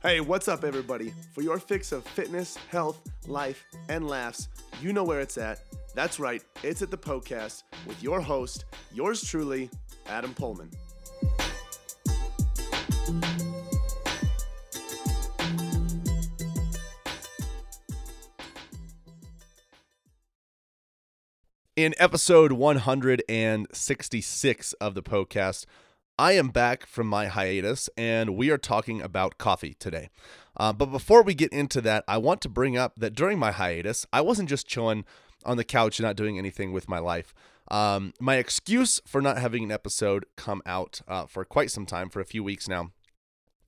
Hey, what's up, everybody? For your fix of fitness, health, life, and laughs, you know where it's at. That's right, it's at the Poecast with your host, yours truly, Adam Poehlmann. In episode 166 of the Poecast, I am back from my hiatus and we are talking about coffee today. Uh, but before we get into that, I want to bring up that during my hiatus, I wasn't just chilling on the couch and not doing anything with my life. Um, my excuse for not having an episode come out uh, for quite some time, for a few weeks now,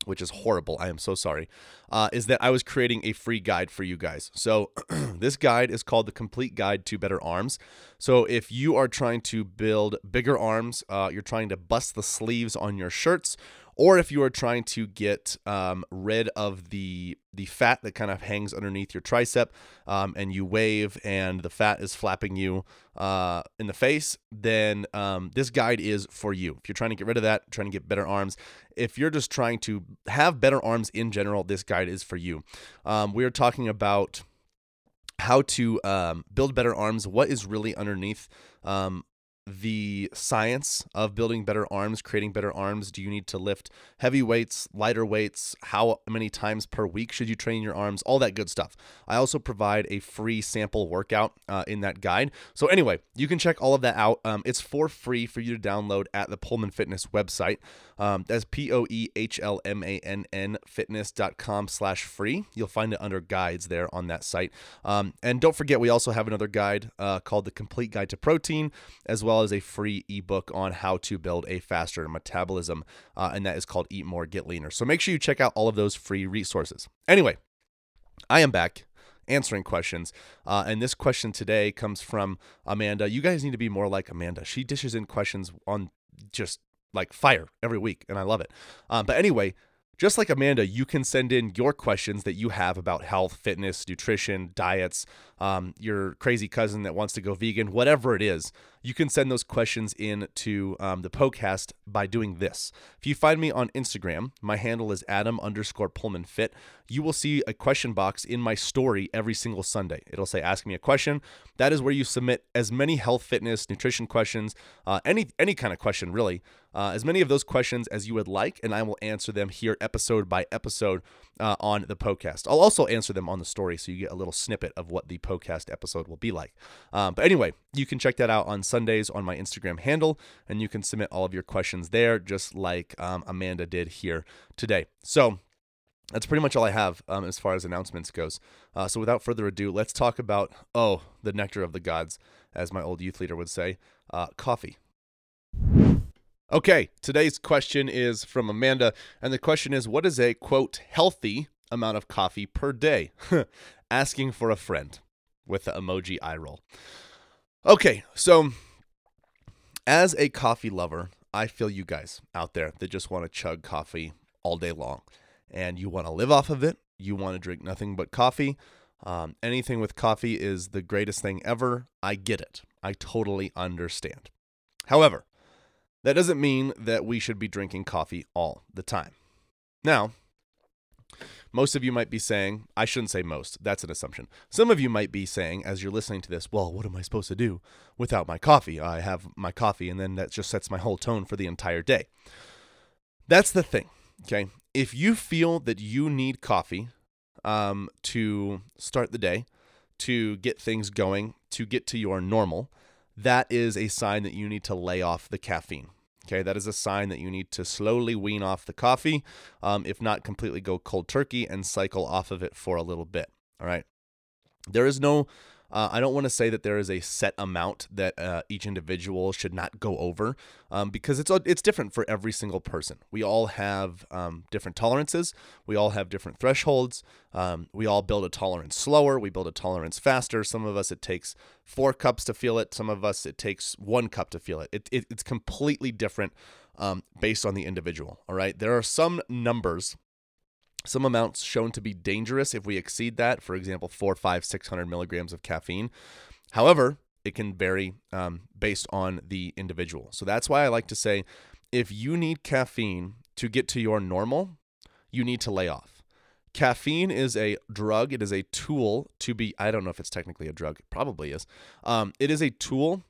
which is horrible. I am so sorry. Uh, is that I was creating a free guide for you guys. So, this guide is called the Complete Guide to Better Arms. So, if you are trying to build bigger arms, uh, you're trying to bust the sleeves on your shirts, or if you are trying to get um, rid of the the fat that kind of hangs underneath your tricep um, and you wave and the fat is flapping you uh, in the face, then um, this guide is for you. If you're trying to get rid of that, trying to get better arms, if you're just trying to have better arms in general, this guide is for you. Um, we are talking about how to um, build better arms, what is really underneath um, the science of building better arms, creating better arms? Do you need to lift heavy weights, lighter weights? How many times per week should you train your arms? All that good stuff. I also provide a free sample workout uh, in that guide. So, anyway, you can check all of that out. Um, it's for free for you to download at the Poehlmann Fitness website. Um, that's P O E H L M A N N fitness.com slash free. You'll find it under guides there on that site. Um, and don't forget, we also have another guide uh, called The Complete Guide to Protein, as well as a free ebook on how to build a faster metabolism. Uh, and that is called Eat More, Get Leaner. So make sure you check out all of those free resources. Anyway, I am back answering questions. Uh, and this question today comes from Amanda. You guys need to be more like Amanda. She dishes in questions on just like fire every week, and I love it. Um, but anyway, just like Amanda, you can send in your questions that you have about health, fitness, nutrition, diets, um, your crazy cousin that wants to go vegan, whatever it is. You can send those questions in to um, the Poecast by doing this. If you find me on Instagram, my handle is Adam underscore Poehlmann Fit. You will see a question box in my story every single Sunday. It'll say "Ask me a question." That is where you submit as many health, fitness, nutrition questions, uh, any any kind of question really, uh, as many of those questions as you would like, and I will answer them here episode by episode uh, on the podcast. I'll also answer them on the story, so you get a little snippet of what the podcast episode will be like. Um, but anyway, you can check that out on Sundays on my Instagram handle, and you can submit all of your questions there, just like um, Amanda did here today. So that's pretty much all I have um, as far as announcements goes. Uh, so without further ado, let's talk about oh, the nectar of the gods, as my old youth leader would say, uh, coffee. Okay, today's question is from Amanda, and the question is, what is a quote healthy amount of coffee per day? Asking for a friend with the emoji eye roll. Okay, so as a coffee lover, I feel you guys out there that just want to chug coffee all day long and you want to live off of it. You want to drink nothing but coffee. Um, anything with coffee is the greatest thing ever. I get it. I totally understand. However, that doesn't mean that we should be drinking coffee all the time. Now, most of you might be saying, I shouldn't say most, that's an assumption. Some of you might be saying, as you're listening to this, well, what am I supposed to do without my coffee? I have my coffee, and then that just sets my whole tone for the entire day. That's the thing, okay? If you feel that you need coffee um, to start the day, to get things going, to get to your normal, that is a sign that you need to lay off the caffeine. Okay, that is a sign that you need to slowly wean off the coffee, um, if not completely go cold turkey and cycle off of it for a little bit. All right. There is no uh, I don't want to say that there is a set amount that uh, each individual should not go over um, because it's it's different for every single person. We all have um, different tolerances. We all have different thresholds. Um, we all build a tolerance slower. We build a tolerance faster. Some of us it takes four cups to feel it. Some of us it takes one cup to feel it. it, it it's completely different um, based on the individual. All right. There are some numbers some amounts shown to be dangerous if we exceed that, for example, four, five, 600 milligrams of caffeine. However, it can vary um, based on the individual. So that's why I like to say if you need caffeine to get to your normal, you need to lay off. caffeine is a drug. It is a tool to be. I don't know if it's technically a drug. It probably is. Um, it is a tool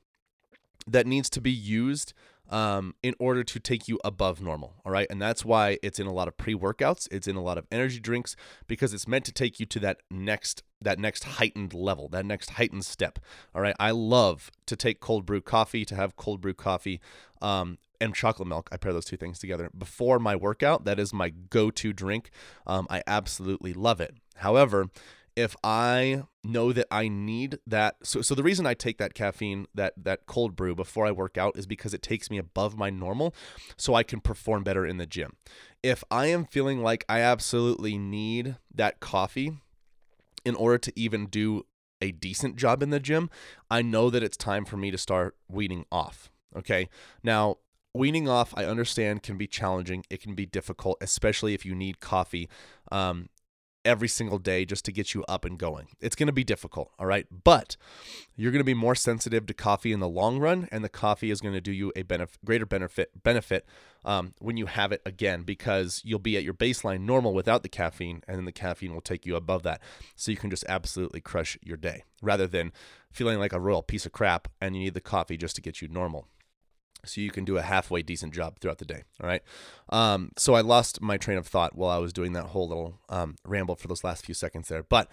that needs to be used um, in order to take you above normal. All right. And that's why it's in a lot of pre workouts, it's in a lot of energy drinks because it's meant to take you to that next. That next heightened level, that next heightened step. All right. I love to take cold brew coffee, to have cold brew coffee um, and chocolate milk. I pair those two things together before my workout. That is my go to drink. Um, I absolutely love it. However, if I know that I need that so so the reason I take that caffeine that that cold brew before I work out is because it takes me above my normal so I can perform better in the gym. If I am feeling like I absolutely need that coffee in order to even do a decent job in the gym, I know that it's time for me to start weaning off. Okay? Now, weaning off i understand can be challenging it can be difficult especially if you need coffee um, every single day just to get you up and going. It's going to be difficult, all right? But you're going to be more sensitive to coffee in the long run, and the coffee is going to do you a benef- greater benefit benefit um, when you have it again because you'll be at your baseline normal without the caffeine, and then the caffeine will take you above that, so you can just absolutely crush your day rather than feeling like a royal piece of crap and you need the coffee just to get you normal so you can do a halfway decent job throughout the day. All right. Um, so I lost my train of thought while I was doing that whole little um, ramble for those last few seconds there. But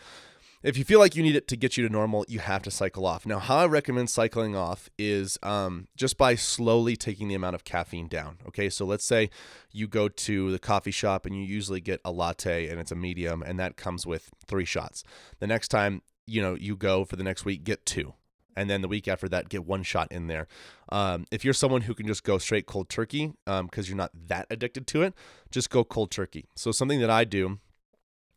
if you feel like you need it to get you to normal, you have to cycle off. Now, how I recommend cycling off is um, just by slowly taking the amount of caffeine down. Okay, so let's say you go to the coffee shop and you usually get a latte and it's a medium, and that comes with three shots. The next time you know you go for the next week, get two and then the week after that get one shot in there. Um, if you're someone who can just go straight cold turkey because um, you're not that addicted to it, just go cold turkey. So something that I do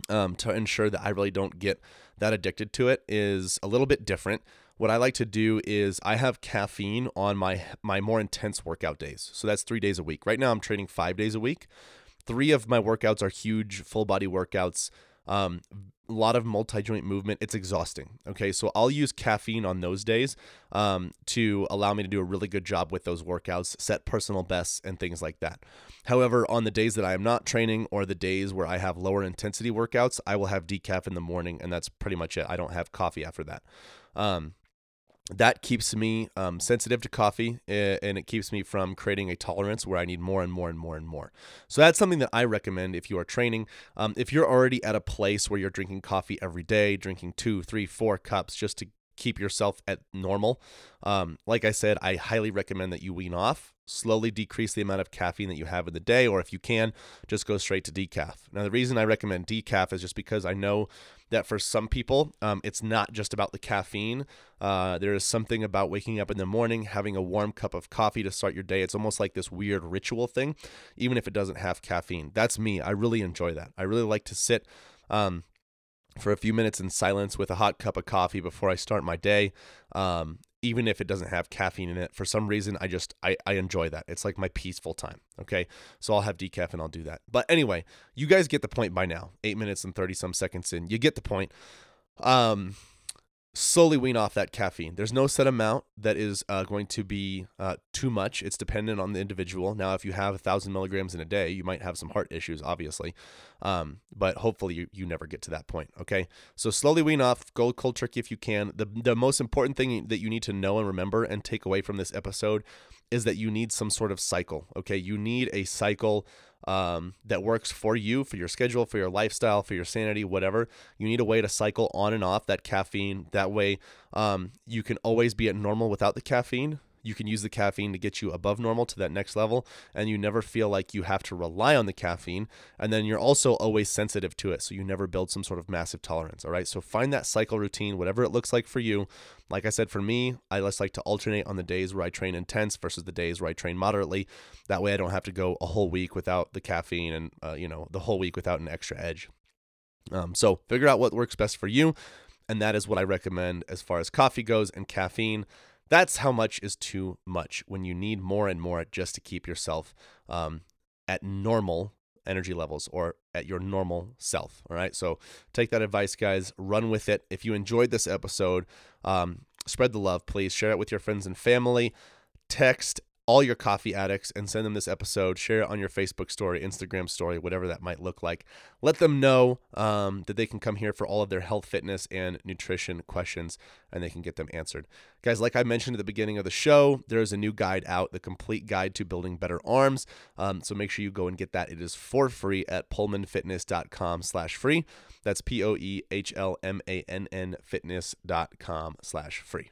um, to ensure that I really don't get that addicted to it is a little bit different. What I like to do is I have caffeine on my my more intense workout days. So that's 3 days a week. Right now I'm training 5 days a week. 3 of my workouts are huge full body workouts. Um, a lot of multi joint movement. It's exhausting. Okay, so I'll use caffeine on those days um, to allow me to do a really good job with those workouts, set personal bests, and things like that. However, on the days that I am not training or the days where I have lower intensity workouts, I will have decaf in the morning, and that's pretty much it. I don't have coffee after that. Um, that keeps me um, sensitive to coffee and it keeps me from creating a tolerance where I need more and more and more and more. So that's something that I recommend if you are training. Um, if you're already at a place where you're drinking coffee every day, drinking two, three, four cups just to keep yourself at normal, um, like I said, I highly recommend that you wean off. Slowly decrease the amount of caffeine that you have in the day, or if you can, just go straight to decaf. Now, the reason I recommend decaf is just because I know that for some people, um, it's not just about the caffeine. Uh, there is something about waking up in the morning, having a warm cup of coffee to start your day. It's almost like this weird ritual thing, even if it doesn't have caffeine. That's me. I really enjoy that. I really like to sit. Um, for a few minutes in silence with a hot cup of coffee before I start my day. Um, even if it doesn't have caffeine in it for some reason i just I, I enjoy that. It's like my peaceful time okay? So i'll have decaf and i'll do that. But anyway you guys get the point by now. Eight minutes and 30 some seconds in. You get the point. Um slowly wean off that caffeine. There's no set amount that is uh, going to be uh, too much. It's dependent on the individual. Now, if you have a thousand milligrams in a day, you might have some heart issues, obviously, um, but hopefully you, you never get to that point. Okay, so slowly wean off. Go cold turkey if you can. The the most important thing that you need to know and remember and take away from this episode is that you need some sort of cycle. Okay, you need a cycle um, that works for you, for your schedule, for your lifestyle, for your sanity, whatever. You need a way to cycle on and off that caffeine. That way, um, you can always be at normal without the caffeine you can use the caffeine to get you above normal to that next level and you never feel like you have to rely on the caffeine and then you're also always sensitive to it so you never build some sort of massive tolerance all right? So find that cycle routine whatever it looks like for you. Like i said for me i just like to alternate on the days where i train intense versus the days where i train moderately. That way i don't have to go a whole week without the caffeine and uh, you know the whole week without an extra edge. Um, so figure out what works best for you and that is what i recommend as far as coffee goes and caffeine that's how much is too much when you need more and more just to keep yourself um, at normal energy levels or at your normal self. All right. So take that advice, guys. Run with it. If you enjoyed this episode, um, spread the love, please. Share it with your friends and family. Text all your coffee addicts and send them this episode. Share it on your Facebook story, Instagram story, whatever that might look like. Let them know um, that they can come here for all of their health, fitness, and nutrition questions and they can get them answered. Guys, like I mentioned at the beginning of the show, there is a new guide out, the complete guide to building better arms. Um, so make sure you go and get that. It is for free at poehlmannfitness.com slash free. That's P-O-E-H-L-M-A-N-N fitness.com slash free.